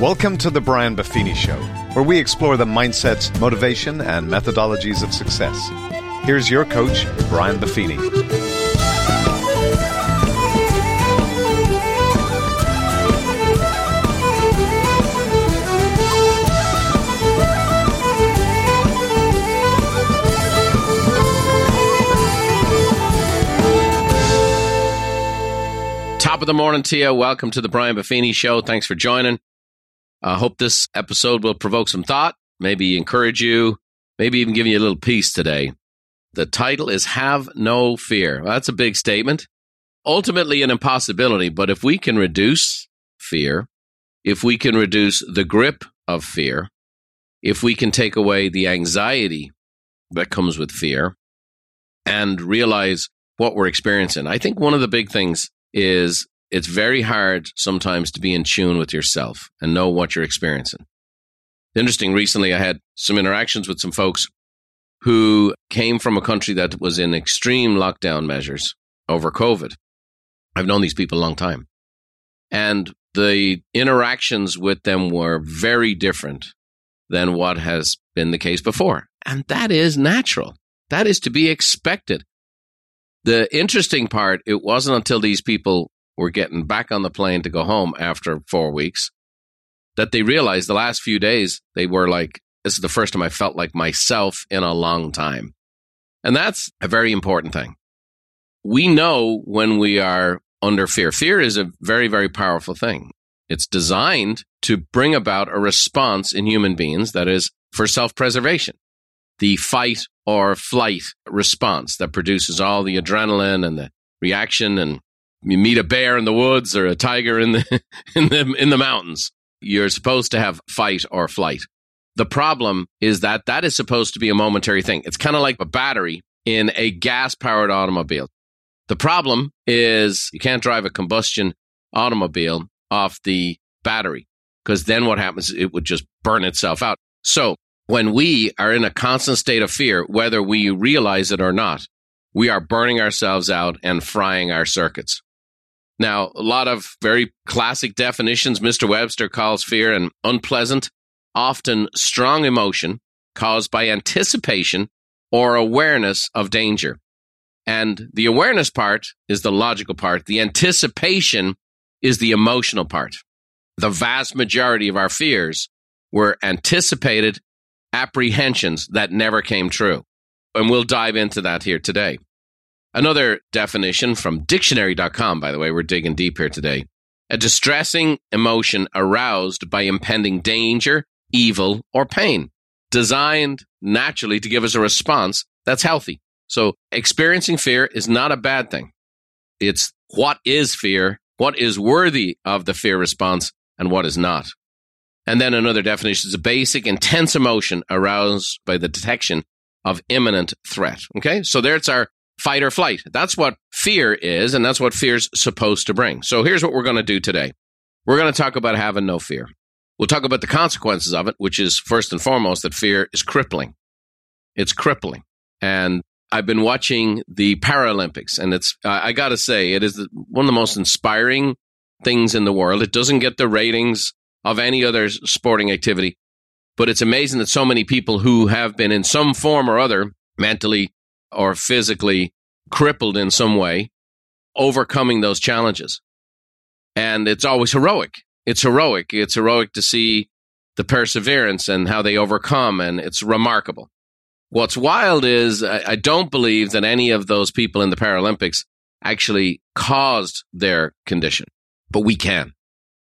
Welcome to the Brian Buffini Show, where we explore the mindsets, motivation, and methodologies of success. Here's your coach, Brian Buffini. Top of the morning to you. Welcome to the Brian Buffini Show. Thanks for joining. I hope this episode will provoke some thought, maybe encourage you, maybe even give you a little peace today. The title is Have No Fear. Well, that's a big statement. Ultimately, an impossibility, but if we can reduce fear, if we can reduce the grip of fear, if we can take away the anxiety that comes with fear and realize what we're experiencing, I think one of the big things is it's very hard sometimes to be in tune with yourself and know what you're experiencing. Interesting, recently I had some interactions with some folks who came from a country that was in extreme lockdown measures over COVID. I've known these people a long time. And the interactions with them were very different than what has been the case before. And that is natural. That is to be expected. The interesting part, it wasn't until these people were getting back on the plane to go home after four weeks that they realized the last few days they were like, this is the first time I felt like myself in a long time. And that's a very important thing. We know when we are under fear. Fear is a very, very powerful thing. It's designed to bring about a response in human beings that is for self preservation. The fight or flight response that produces all the adrenaline and the reaction and you meet a bear in the woods or a tiger in the in the in the mountains. You're supposed to have fight or flight. The problem is that that is supposed to be a momentary thing. It's kind of like a battery in a gas powered automobile. The problem is you can't drive a combustion automobile off the battery because then what happens? It would just burn itself out. So when we are in a constant state of fear, whether we realize it or not, we are burning ourselves out and frying our circuits. Now, a lot of very classic definitions. Mr. Webster calls fear an unpleasant, often strong emotion caused by anticipation or awareness of danger. And the awareness part is the logical part. The anticipation is the emotional part. The vast majority of our fears were anticipated apprehensions that never came true. And we'll dive into that here today. Another definition from dictionary.com, by the way, we're digging deep here today. A distressing emotion aroused by impending danger, evil, or pain, designed naturally to give us a response that's healthy. So experiencing fear is not a bad thing. It's what is fear, what is worthy of the fear response, and what is not. And then another definition is a basic, intense emotion aroused by the detection of imminent threat. Okay, so there's our fight or flight. That's what fear is, and that's what fear's supposed to bring. So here's what we're going to do today. We're going to talk about having no fear. We'll talk about the consequences of it, which is first and foremost that fear is crippling. It's crippling. And I've been watching the Paralympics, and it's, I got to say, it is one of the most inspiring things in the world. It doesn't get the ratings of any other sporting activity, but it's amazing that so many people who have been in some form or other mentally or physically crippled in some way, overcoming those challenges. And it's always heroic. It's heroic. It's heroic to see the perseverance and how they overcome, and it's remarkable. What's wild is I, don't believe that any of those people in the Paralympics actually caused their condition, but we can.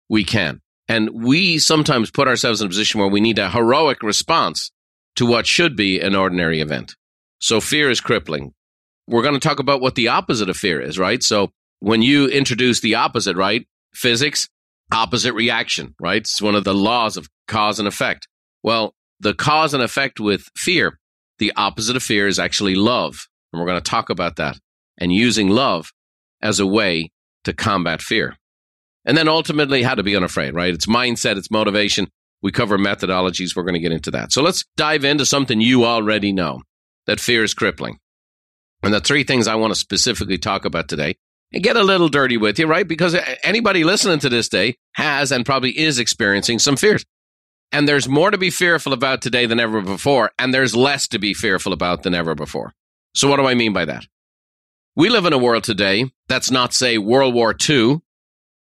We can. And we sometimes put ourselves in a position where we need a heroic response to what should be an ordinary event. So fear is crippling. We're going to talk about what the opposite of fear is, right? So when you introduce the opposite, right? Physics, opposite reaction, right? It's one of the laws of cause and effect. Well, the cause and effect with fear, the opposite of fear is actually love. And we're going to talk about that and using love as a way to combat fear. And then ultimately, how to be unafraid, right? It's mindset, it's motivation. We cover methodologies. We're going to get into that. So let's dive into something you already know that fear is crippling. And the three things I want to specifically talk about today and get a little dirty with you, right? Because anybody listening to this day has and probably is experiencing some fears. And there's more to be fearful about today than ever before, and there's less to be fearful about than ever before. So, what do I mean by that? We live in a world today that's not, say, World War II,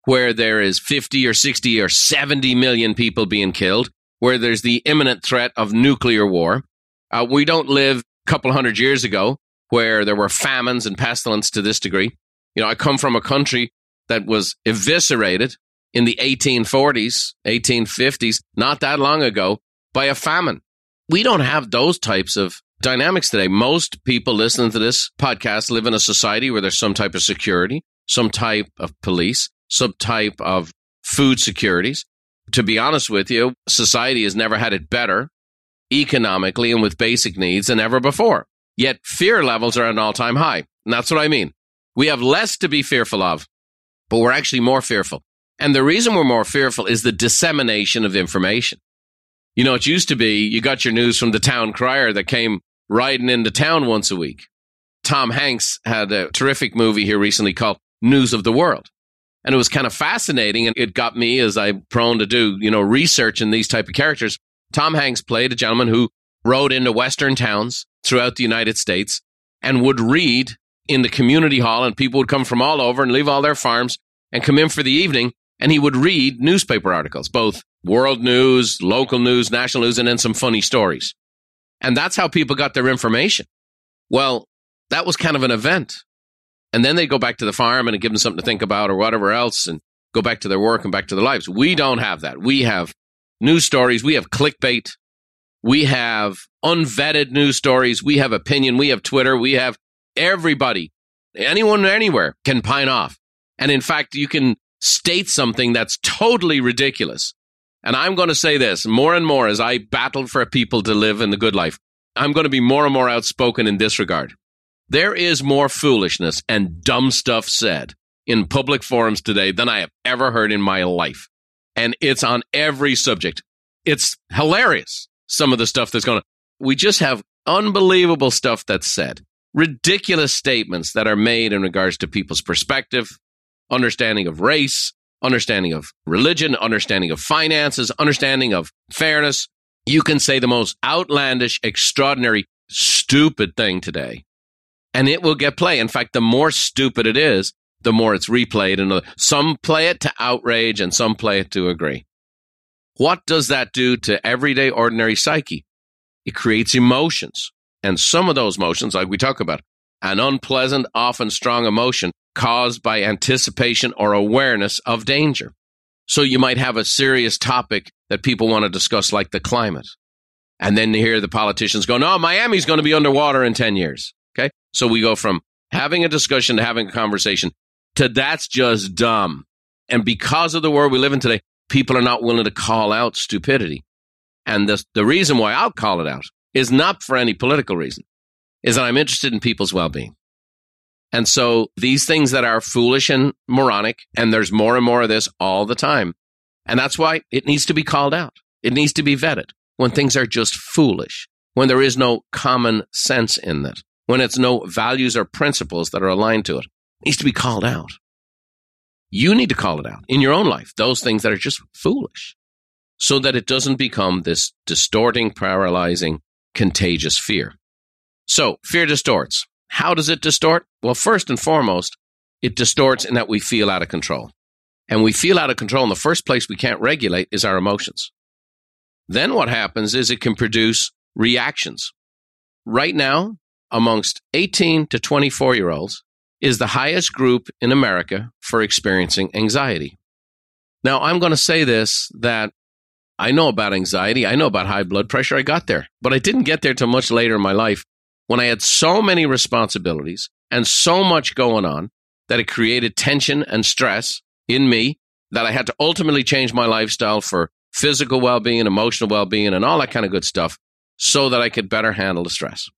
where there is 50 or 60 or 70 million people being killed, where there's the imminent threat of nuclear war. Uh, we don't live couple hundred years ago where there were famines and pestilence to this degree. You know, I come from a country that was eviscerated in the 1840s, 1850s, not that long ago, by a famine. We don't have those types of dynamics today. Most people listening to this podcast live in a society where there's some type of security, some type of police, some type of food securities. To be honest with you, society has never had it better economically and with basic needs than ever before. Yet fear levels are at an all time high. And that's what I mean. We have less to be fearful of, but we're actually more fearful. And the reason we're more fearful is the dissemination of information. You know, it used to be you got your news from the town crier that came riding into town once a week. Tom Hanks had a terrific movie here recently called News of the World. And it was kind of fascinating and it got me as I'm prone to do, you know, research in these type of characters. Tom Hanks played a gentleman who rode into western towns throughout the United States and would read in the community hall and people would come from all over and leave all their farms and come in for the evening and he would read newspaper articles, both world news, local news, national news, and then some funny stories. And that's how people got their information. Well, that was kind of an event. And then they go back to the farm and give them something to think about or whatever else and go back to their work and back to their lives. We don't have that. We have news stories. We have clickbait. We have unvetted news stories. We have opinion. We have Twitter. We have everybody, anyone anywhere can pine off. And in fact, you can state something that's totally ridiculous. And I'm going to say this more and more as I battle for people to live in the good life. I'm going to be more and more outspoken in this regard. There is more foolishness and dumb stuff said in public forums today than I have ever heard in my life. And it's on every subject. It's hilarious, some of the stuff that's going on. We just have unbelievable stuff that's said, ridiculous statements that are made in regards to people's perspective, understanding of race, understanding of religion, understanding of finances, understanding of fairness. You can say the most outlandish, extraordinary, stupid thing today, and it will get play. In fact, the more stupid it is, the more it's replayed. And some play it to outrage and some play it to agree. What does that do to everyday, ordinary psyche? It creates emotions. And some of those emotions, like we talk about, an unpleasant, often strong emotion caused by anticipation or awareness of danger. So you might have a serious topic that people want to discuss, like the climate. And then you hear the politicians go, no, Miami's going to be underwater in 10 years. Okay. So we go from having a discussion to having a conversation to that's just dumb. And because of the world we live in today, people are not willing to call out stupidity. And the, the reason why I'll call it out is not for any political reason, is that I'm interested in people's well being. And so these things that are foolish and moronic, and there's more and more of this all the time. And that's why it needs to be called out. It needs to be vetted when things are just foolish, when there is no common sense in it, when it's no values or principles that are aligned to it. Needs to be called out. You need to call it out in your own life, those things that are just foolish, so that it doesn't become this distorting, paralyzing, contagious fear. So, fear distorts. How does it distort? Well, first and foremost, it distorts in that we feel out of control. And we feel out of control in the first place we can't regulate is our emotions. Then what happens is it can produce reactions. Right now, amongst 18 to 24 year olds, is the highest group in America for experiencing anxiety. Now, I'm going to say this that I know about anxiety. I know about high blood pressure. I got there, but I didn't get there till much later in my life when I had so many responsibilities and so much going on that it created tension and stress in me that I had to ultimately change my lifestyle for physical well being, emotional well being, and all that kind of good stuff so that I could better handle the stress.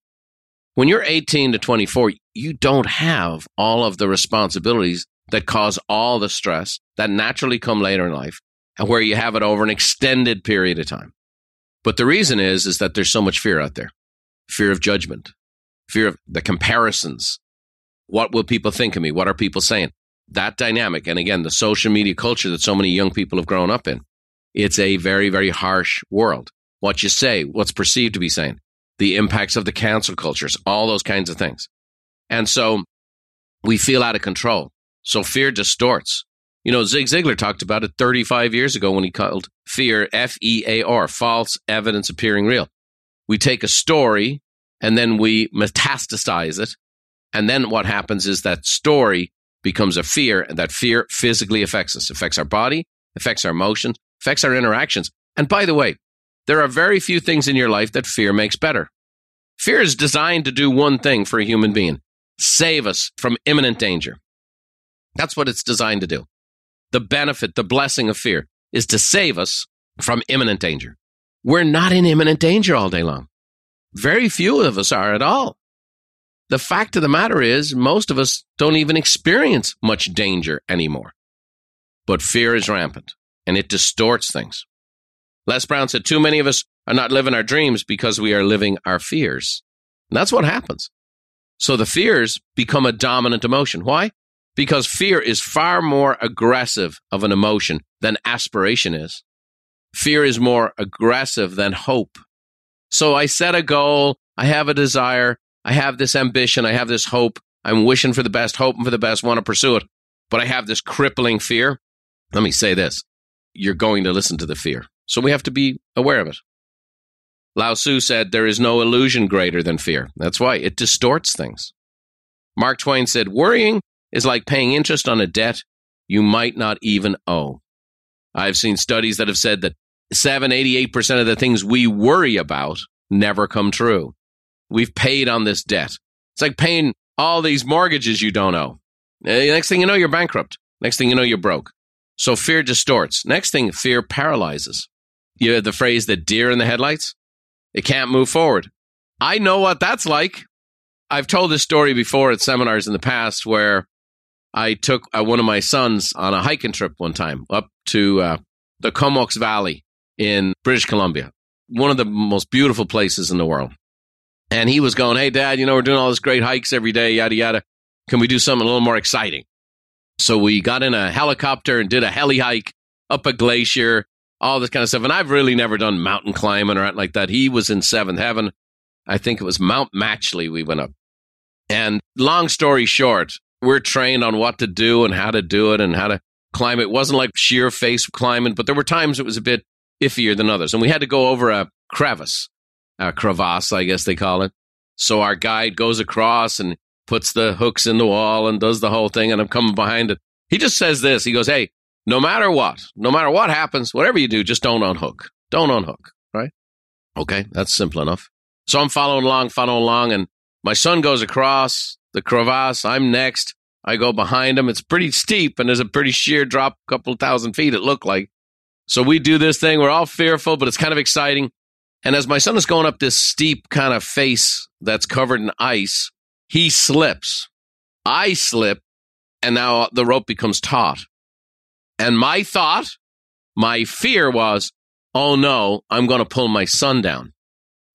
When you're 18 to 24, you don't have all of the responsibilities that cause all the stress that naturally come later in life and where you have it over an extended period of time. But the reason is, is that there's so much fear out there. Fear of judgment, fear of the comparisons. What will people think of me? What are people saying? that dynamic, and again, the social media culture that so many young people have grown up in, it's a very, very harsh world. What you say, what's perceived to be saying, the impacts of the cancel cultures, all those kinds of things. And so we feel out of control. So fear distorts. You know, Zig Ziglar talked about it 35 years ago when he called fear F E A R, false evidence appearing real. We take a story and then we metastasize it. And then what happens is that story becomes a fear, and that fear physically affects us, affects our body, affects our emotions, affects our interactions. And by the way, there are very few things in your life that fear makes better. Fear is designed to do one thing for a human being save us from imminent danger. That's what it's designed to do. The benefit, the blessing of fear is to save us from imminent danger. We're not in imminent danger all day long. Very few of us are at all. The fact of the matter is, most of us don't even experience much danger anymore. But fear is rampant and it distorts things. Les Brown said, Too many of us are not living our dreams because we are living our fears. And that's what happens. So the fears become a dominant emotion. Why? Because fear is far more aggressive of an emotion than aspiration is. Fear is more aggressive than hope. So I set a goal, I have a desire, I have this ambition, I have this hope, I'm wishing for the best, hoping for the best, want to pursue it, but I have this crippling fear. Let me say this you're going to listen to the fear. So we have to be aware of it. Lao Tzu said, There is no illusion greater than fear. That's why it distorts things. Mark Twain said, Worrying is like paying interest on a debt you might not even owe. I've seen studies that have said that 7, 88% of the things we worry about never come true. We've paid on this debt. It's like paying all these mortgages you don't owe. Eh, next thing you know, you're bankrupt. Next thing you know, you're broke. So fear distorts. Next thing, fear paralyzes. You have the phrase the deer in the headlights. It can't move forward. I know what that's like. I've told this story before at seminars in the past where I took uh, one of my sons on a hiking trip one time up to uh, the Comox Valley in British Columbia, one of the most beautiful places in the world. And he was going, Hey, dad, you know, we're doing all these great hikes every day, yada, yada. Can we do something a little more exciting? So we got in a helicopter and did a heli hike up a glacier, all this kind of stuff. And I've really never done mountain climbing or anything like that. He was in seventh heaven. I think it was Mount Matchley we went up. And long story short, we're trained on what to do and how to do it and how to climb. It wasn't like sheer face climbing, but there were times it was a bit iffier than others. And we had to go over a crevice, a crevasse, I guess they call it. So our guide goes across and puts the hooks in the wall and does the whole thing. And I'm coming behind it. He just says this. He goes, Hey, no matter what, no matter what happens, whatever you do, just don't unhook. Don't unhook. Right? Okay. That's simple enough. So I'm following along, following along. And my son goes across the crevasse. I'm next. I go behind him. It's pretty steep and there's a pretty sheer drop, a couple thousand feet, it looked like. So we do this thing. We're all fearful, but it's kind of exciting. And as my son is going up this steep kind of face that's covered in ice, he slips. I slip, and now the rope becomes taut. And my thought, my fear was, oh no, I'm going to pull my son down.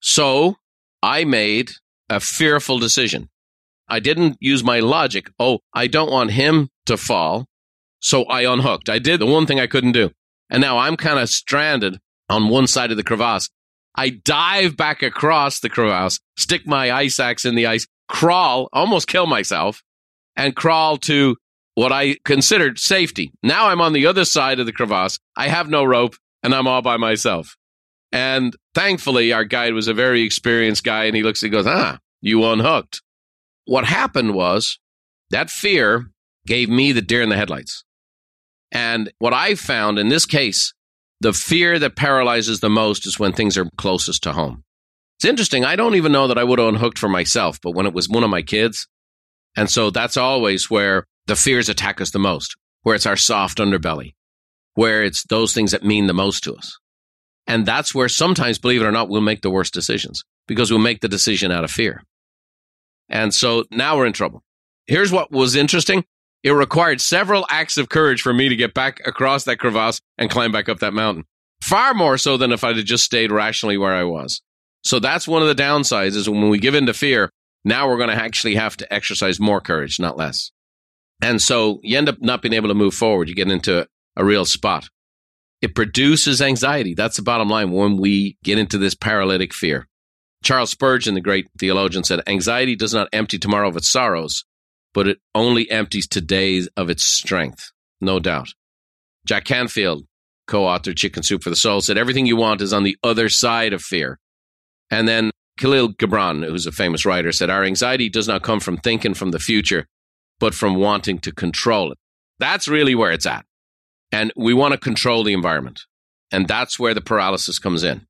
So I made a fearful decision. I didn't use my logic. Oh, I don't want him to fall. So I unhooked. I did the one thing I couldn't do. And now I'm kind of stranded on one side of the crevasse. I dive back across the crevasse, stick my ice axe in the ice, crawl, almost kill myself, and crawl to what I considered safety. Now I'm on the other side of the crevasse. I have no rope and I'm all by myself. And thankfully, our guide was a very experienced guy and he looks and goes, Ah, you unhooked. What happened was that fear gave me the deer in the headlights. And what I found in this case, the fear that paralyzes the most is when things are closest to home. It's interesting. I don't even know that I would have unhooked for myself, but when it was one of my kids. And so that's always where the fears attack us the most, where it's our soft underbelly, where it's those things that mean the most to us. And that's where sometimes, believe it or not, we'll make the worst decisions because we'll make the decision out of fear. And so now we're in trouble. Here's what was interesting. It required several acts of courage for me to get back across that crevasse and climb back up that mountain. Far more so than if I'd just stayed rationally where I was. So that's one of the downsides is when we give in to fear, now we're going to actually have to exercise more courage, not less. And so you end up not being able to move forward. You get into a real spot. It produces anxiety. That's the bottom line when we get into this paralytic fear. Charles Spurgeon, the great theologian, said, Anxiety does not empty tomorrow of its sorrows, but it only empties today of its strength. No doubt. Jack Canfield, co author Chicken Soup for the Soul, said, Everything you want is on the other side of fear. And then Kahlil Gibran, who's a famous writer, said, Our anxiety does not come from thinking from the future, but from wanting to control it. That's really where it's at. And we want to control the environment. And that's where the paralysis comes in.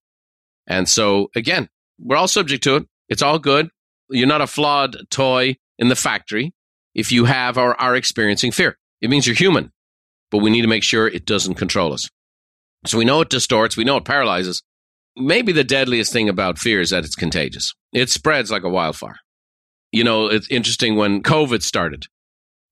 And so, again, we're all subject to it. It's all good. You're not a flawed toy in the factory if you have or are experiencing fear. It means you're human, but we need to make sure it doesn't control us. So we know it distorts, we know it paralyzes. Maybe the deadliest thing about fear is that it's contagious. It spreads like a wildfire. You know, it's interesting when COVID started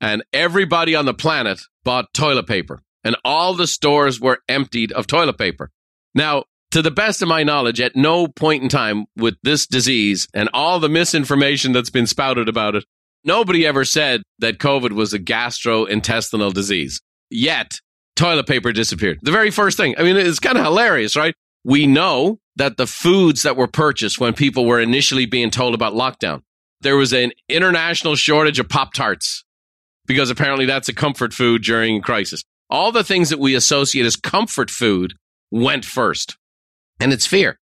and everybody on the planet bought toilet paper and all the stores were emptied of toilet paper. Now, to the best of my knowledge, at no point in time with this disease and all the misinformation that's been spouted about it, nobody ever said that COVID was a gastrointestinal disease. Yet, toilet paper disappeared. The very first thing. I mean, it's kind of hilarious, right? We know that the foods that were purchased when people were initially being told about lockdown, there was an international shortage of Pop Tarts because apparently that's a comfort food during crisis. All the things that we associate as comfort food went first, and it's fear.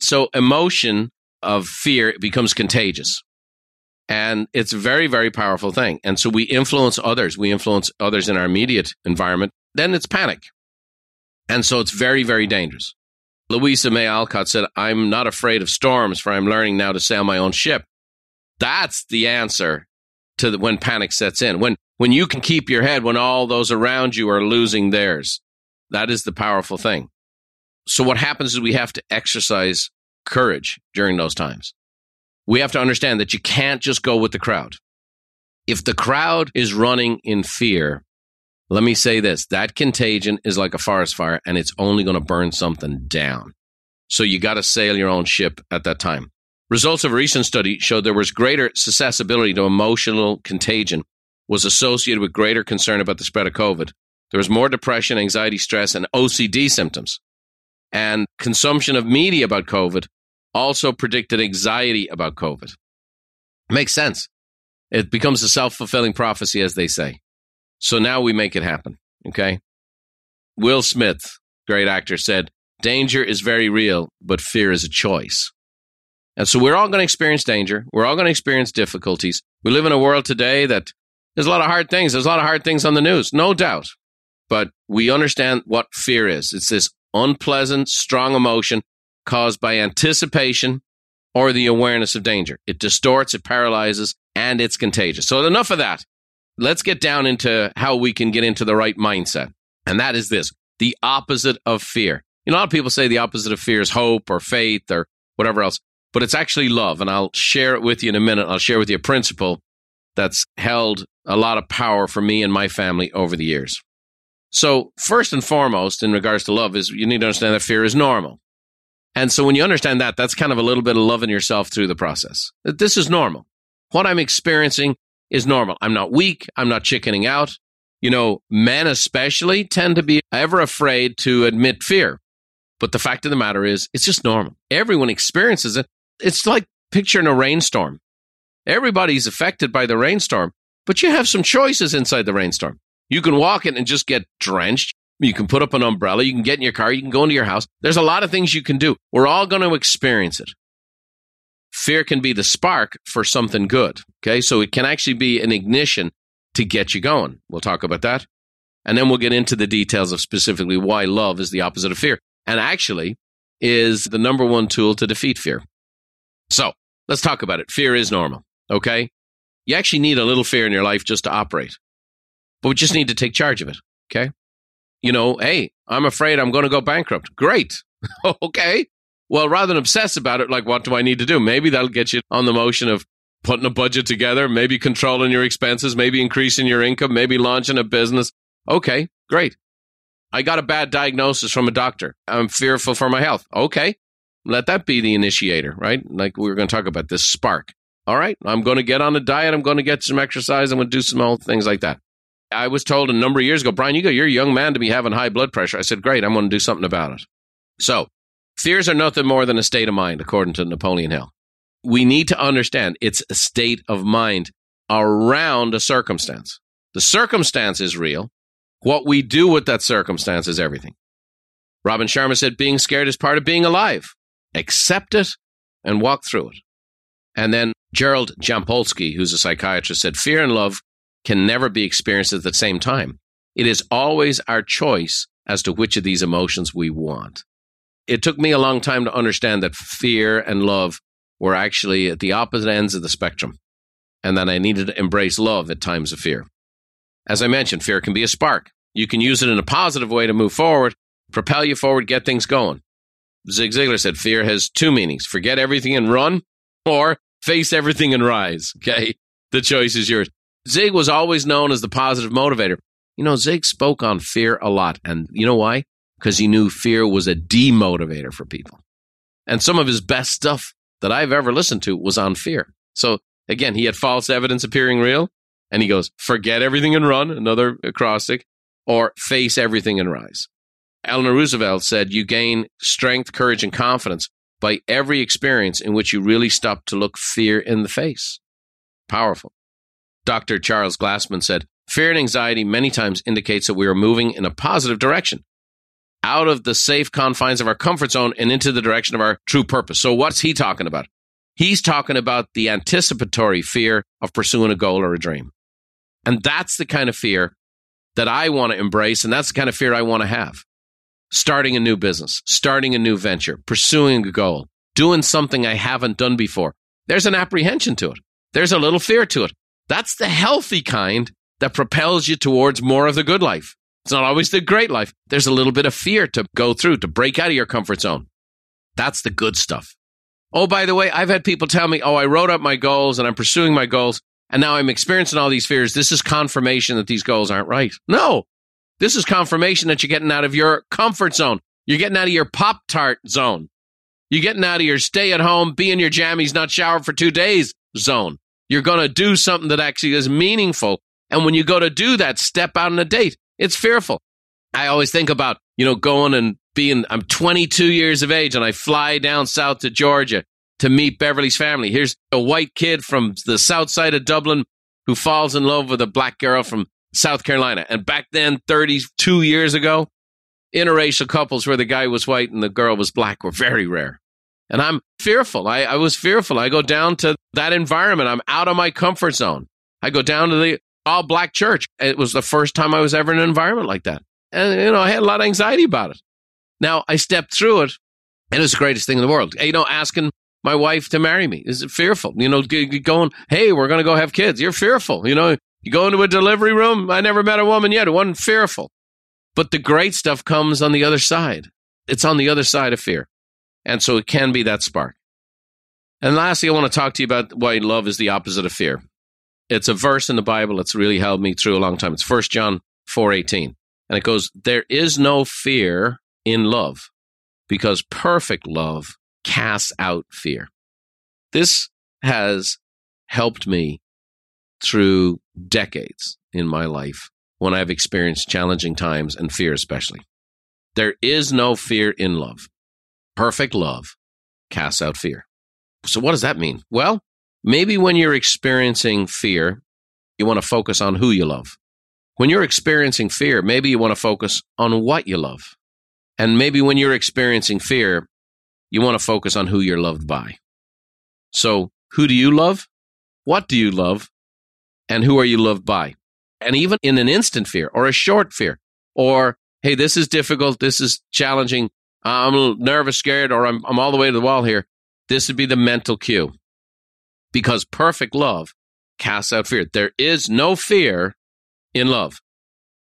So emotion of fear becomes contagious. And it's a very, very powerful thing. And so we influence others. We influence others in our immediate environment. Then it's panic. And so it's very, very dangerous. Louisa May Alcott said, I'm not afraid of storms, for I'm learning now to sail my own ship. That's the answer to the, when panic sets in. When when you can keep your head when all those around you are losing theirs. That is the powerful thing. So what happens is we have to exercise courage during those times. We have to understand that you can't just go with the crowd. If the crowd is running in fear, let me say this that contagion is like a forest fire and it's only going to burn something down. So you got to sail your own ship at that time. Results of a recent study showed there was greater susceptibility to emotional contagion was associated with greater concern about the spread of COVID. There was more depression, anxiety, stress, and OCD symptoms. And consumption of media about COVID also predicted anxiety about COVID. Makes sense. It becomes a self fulfilling prophecy, as they say. So now we make it happen. Okay. Will Smith, great actor, said, Danger is very real, but fear is a choice. And so we're all going to experience danger. We're all going to experience difficulties. We live in a world today that there's a lot of hard things. There's a lot of hard things on the news, no doubt. But we understand what fear is. It's this unpleasant, strong emotion caused by anticipation or the awareness of danger. It distorts, it paralyzes, and it's contagious. So, enough of that. Let's get down into how we can get into the right mindset. And that is this the opposite of fear. You know, a lot of people say the opposite of fear is hope or faith or whatever else, but it's actually love. And I'll share it with you in a minute. I'll share with you a principle that's held a lot of power for me and my family over the years. So, first and foremost, in regards to love, is you need to understand that fear is normal. And so, when you understand that, that's kind of a little bit of loving yourself through the process. That this is normal. What I'm experiencing is normal. I'm not weak. I'm not chickening out. You know, men especially tend to be ever afraid to admit fear. But the fact of the matter is, it's just normal. Everyone experiences it. It's like picturing a rainstorm. Everybody's affected by the rainstorm, but you have some choices inside the rainstorm. You can walk in and just get drenched. You can put up an umbrella. You can get in your car. You can go into your house. There's a lot of things you can do. We're all going to experience it. Fear can be the spark for something good. Okay. So it can actually be an ignition to get you going. We'll talk about that. And then we'll get into the details of specifically why love is the opposite of fear and actually is the number one tool to defeat fear. So let's talk about it. Fear is normal. Okay. You actually need a little fear in your life just to operate, but we just need to take charge of it. Okay. You know, hey, I'm afraid I'm going to go bankrupt. Great. okay. Well, rather than obsess about it, like, what do I need to do? Maybe that'll get you on the motion of putting a budget together, maybe controlling your expenses, maybe increasing your income, maybe launching a business. Okay, great. I got a bad diagnosis from a doctor. I'm fearful for my health. Okay, let that be the initiator, right? Like we were going to talk about this spark. All right, I'm going to get on a diet. I'm going to get some exercise. I'm going to do some old things like that. I was told a number of years ago, Brian, you go, you're a young man to be having high blood pressure. I said, great, I'm going to do something about it. So, fears are nothing more than a state of mind, according to Napoleon Hill. We need to understand it's a state of mind around a circumstance. The circumstance is real. What we do with that circumstance is everything. Robin Sharma said, being scared is part of being alive. Accept it and walk through it. And then Gerald Jampolsky, who's a psychiatrist, said, fear and love can never be experienced at the same time. It is always our choice as to which of these emotions we want. It took me a long time to understand that fear and love were actually at the opposite ends of the spectrum, and that I needed to embrace love at times of fear. As I mentioned, fear can be a spark. You can use it in a positive way to move forward, propel you forward, get things going. Zig Ziglar said fear has two meanings forget everything and run, or face everything and rise. Okay. The choice is yours. Zig was always known as the positive motivator. You know, Zig spoke on fear a lot. And you know why? Because he knew fear was a demotivator for people. And some of his best stuff that I've ever listened to was on fear. So again, he had false evidence appearing real. And he goes, forget everything and run, another acrostic, or face everything and rise. Eleanor Roosevelt said, you gain strength, courage, and confidence by every experience in which you really stop to look fear in the face. Powerful. Dr. Charles Glassman said, Fear and anxiety many times indicates that we are moving in a positive direction, out of the safe confines of our comfort zone and into the direction of our true purpose. So, what's he talking about? He's talking about the anticipatory fear of pursuing a goal or a dream. And that's the kind of fear that I want to embrace, and that's the kind of fear I want to have. Starting a new business, starting a new venture, pursuing a goal, doing something I haven't done before. There's an apprehension to it. There's a little fear to it. That's the healthy kind that propels you towards more of the good life. It's not always the great life. There's a little bit of fear to go through, to break out of your comfort zone. That's the good stuff. Oh, by the way, I've had people tell me, oh, I wrote up my goals and I'm pursuing my goals, and now I'm experiencing all these fears. This is confirmation that these goals aren't right. No, this is confirmation that you're getting out of your comfort zone. You're getting out of your Pop Tart zone. You're getting out of your stay at home, be in your jammies, not shower for two days zone. You're going to do something that actually is meaningful. And when you go to do that, step out on a date. It's fearful. I always think about, you know, going and being, I'm 22 years of age and I fly down south to Georgia to meet Beverly's family. Here's a white kid from the south side of Dublin who falls in love with a black girl from South Carolina. And back then, 32 years ago, interracial couples where the guy was white and the girl was black were very rare. And I'm fearful. I, I was fearful. I go down to that environment. I'm out of my comfort zone. I go down to the all black church. It was the first time I was ever in an environment like that. And, you know, I had a lot of anxiety about it. Now I stepped through it and it was the greatest thing in the world. You know, asking my wife to marry me is fearful. You know, going, hey, we're going to go have kids. You're fearful. You know, you go into a delivery room. I never met a woman yet who wasn't fearful. But the great stuff comes on the other side. It's on the other side of fear. And so it can be that spark. And lastly, I want to talk to you about why love is the opposite of fear. It's a verse in the Bible that's really held me through a long time. It's 1 John 4:18. And it goes, "There is no fear in love, because perfect love casts out fear." This has helped me through decades in my life when I've experienced challenging times and fear especially. There is no fear in love. Perfect love casts out fear. So, what does that mean? Well, maybe when you're experiencing fear, you want to focus on who you love. When you're experiencing fear, maybe you want to focus on what you love. And maybe when you're experiencing fear, you want to focus on who you're loved by. So, who do you love? What do you love? And who are you loved by? And even in an instant fear or a short fear, or, hey, this is difficult, this is challenging, I'm nervous, scared, or I'm, I'm all the way to the wall here, this would be the mental cue. Because perfect love casts out fear. There is no fear in love.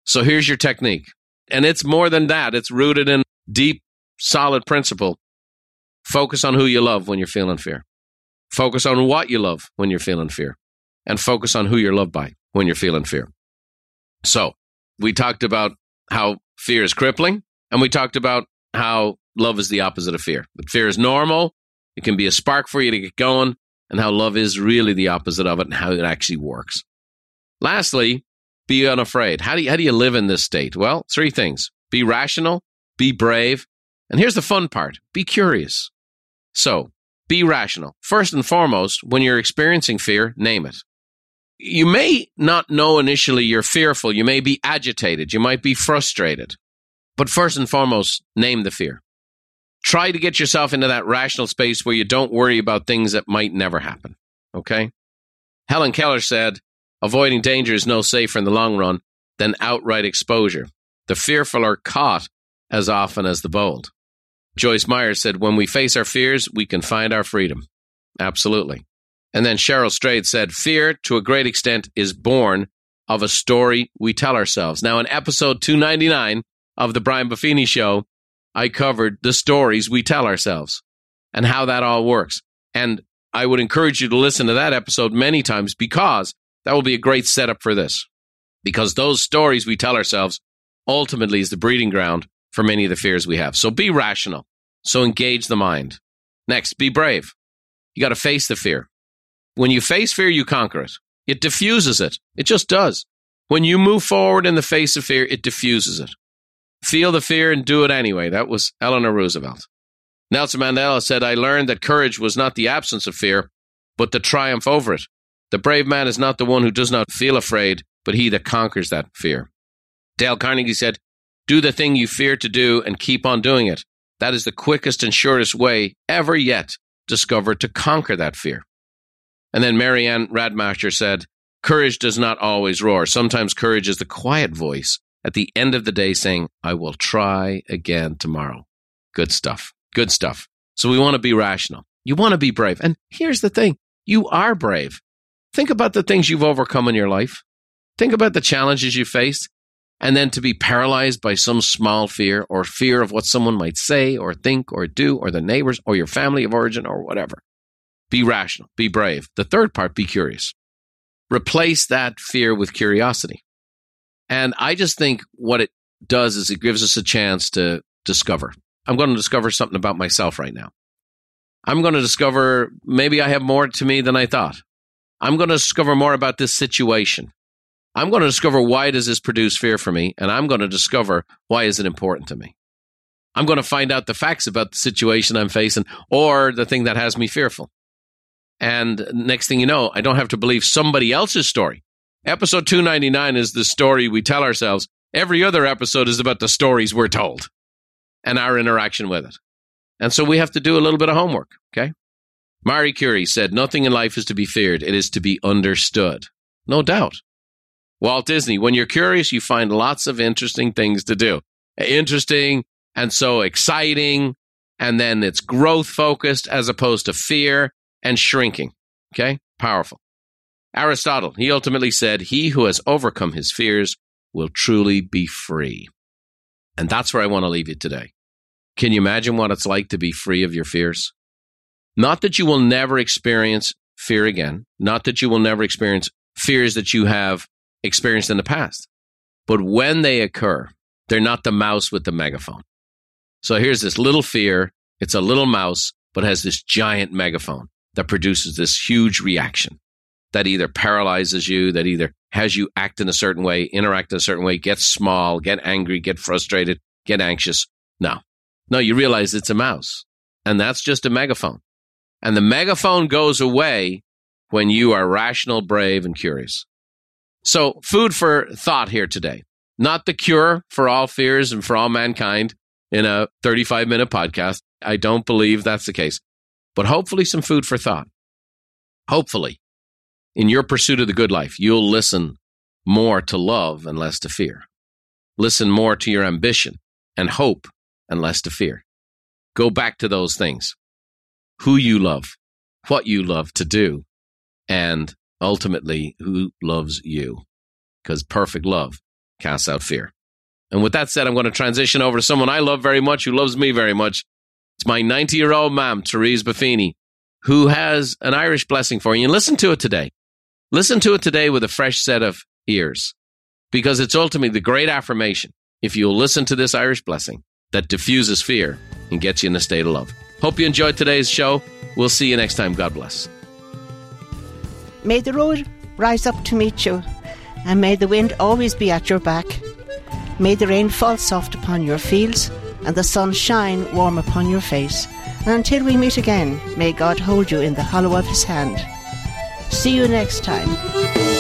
So here's your technique. And it's more than that, it's rooted in deep, solid principle. Focus on who you love when you're feeling fear. Focus on what you love when you're feeling fear. And focus on who you're loved by when you're feeling fear. So we talked about how fear is crippling, and we talked about how love is the opposite of fear. But fear is normal. It can be a spark for you to get going. and how love is really the opposite of it and how it actually works. Lastly, be unafraid. How do you, how do you live in this state? Well, three things. Be rational, be brave, and here's the fun part. Be curious. So, be rational. First and foremost, when you're experiencing fear, name it. You may not know initially you're fearful. You may be agitated. You might be frustrated. But first and foremost, name the fear. Try to get yourself into that rational space where you don't worry about things that might never happen. Okay? Helen Keller said, avoiding danger is no safer in the long run than outright exposure. The fearful are caught as often as the bold. Joyce Meyer said, when we face our fears, we can find our freedom. Absolutely. And then Cheryl Strayed said, fear to a great extent is born of a story we tell ourselves. Now, in episode 299 of the Brian Buffini show, I covered the stories we tell ourselves and how that all works. And I would encourage you to listen to that episode many times because that will be a great setup for this. Because those stories we tell ourselves ultimately is the breeding ground for many of the fears we have. So be rational. So engage the mind. Next, be brave. You got to face the fear. When you face fear, you conquer it. It diffuses it. It just does. When you move forward in the face of fear, it diffuses it. Feel the fear and do it anyway. That was Eleanor Roosevelt. Nelson Mandela said, I learned that courage was not the absence of fear, but the triumph over it. The brave man is not the one who does not feel afraid, but he that conquers that fear. Dale Carnegie said, Do the thing you fear to do and keep on doing it. That is the quickest and shortest way ever yet discovered to conquer that fear. And then Mary Anne Radmacher said, Courage does not always roar. Sometimes courage is the quiet voice at the end of the day saying, I will try again tomorrow. Good stuff. Good stuff. So we want to be rational. You want to be brave. And here's the thing you are brave. Think about the things you've overcome in your life. Think about the challenges you faced. And then to be paralyzed by some small fear or fear of what someone might say or think or do or the neighbors or your family of origin or whatever. Be rational, be brave. The third part, be curious. Replace that fear with curiosity. And I just think what it does is it gives us a chance to discover. I'm going to discover something about myself right now. I'm going to discover maybe I have more to me than I thought. I'm going to discover more about this situation. I'm going to discover why does this produce fear for me, and I'm going to discover why is it important to me. I'm going to find out the facts about the situation I'm facing or the thing that has me fearful. And next thing you know, I don't have to believe somebody else's story. Episode 299 is the story we tell ourselves. Every other episode is about the stories we're told and our interaction with it. And so we have to do a little bit of homework, okay? Marie Curie said, Nothing in life is to be feared, it is to be understood. No doubt. Walt Disney, when you're curious, you find lots of interesting things to do. Interesting and so exciting. And then it's growth focused as opposed to fear and shrinking. Okay? Powerful. Aristotle, he ultimately said, He who has overcome his fears will truly be free. And that's where I want to leave you today. Can you imagine what it's like to be free of your fears? Not that you will never experience fear again, not that you will never experience fears that you have experienced in the past. But when they occur, they're not the mouse with the megaphone. So here's this little fear. It's a little mouse, but has this giant megaphone that produces this huge reaction that either paralyzes you, that either has you act in a certain way, interact in a certain way, get small, get angry, get frustrated, get anxious. No, no, you realize it's a mouse and that's just a megaphone. And the megaphone goes away when you are rational, brave, and curious. So, food for thought here today. Not the cure for all fears and for all mankind in a 35 minute podcast. I don't believe that's the case. But hopefully, some food for thought. Hopefully, in your pursuit of the good life, you'll listen more to love and less to fear. Listen more to your ambition and hope and less to fear. Go back to those things who you love, what you love to do, and ultimately who loves you. Because perfect love casts out fear. And with that said, I'm going to transition over to someone I love very much, who loves me very much. It's my 90 year old mom, Therese Buffini, who has an Irish blessing for you. And listen to it today. Listen to it today with a fresh set of ears, because it's ultimately the great affirmation, if you'll listen to this Irish blessing, that diffuses fear and gets you in a state of love. Hope you enjoyed today's show. We'll see you next time. God bless. May the road rise up to meet you, and may the wind always be at your back. May the rain fall soft upon your fields, and the sun shine warm upon your face. And until we meet again, may God hold you in the hollow of his hand. See you next time.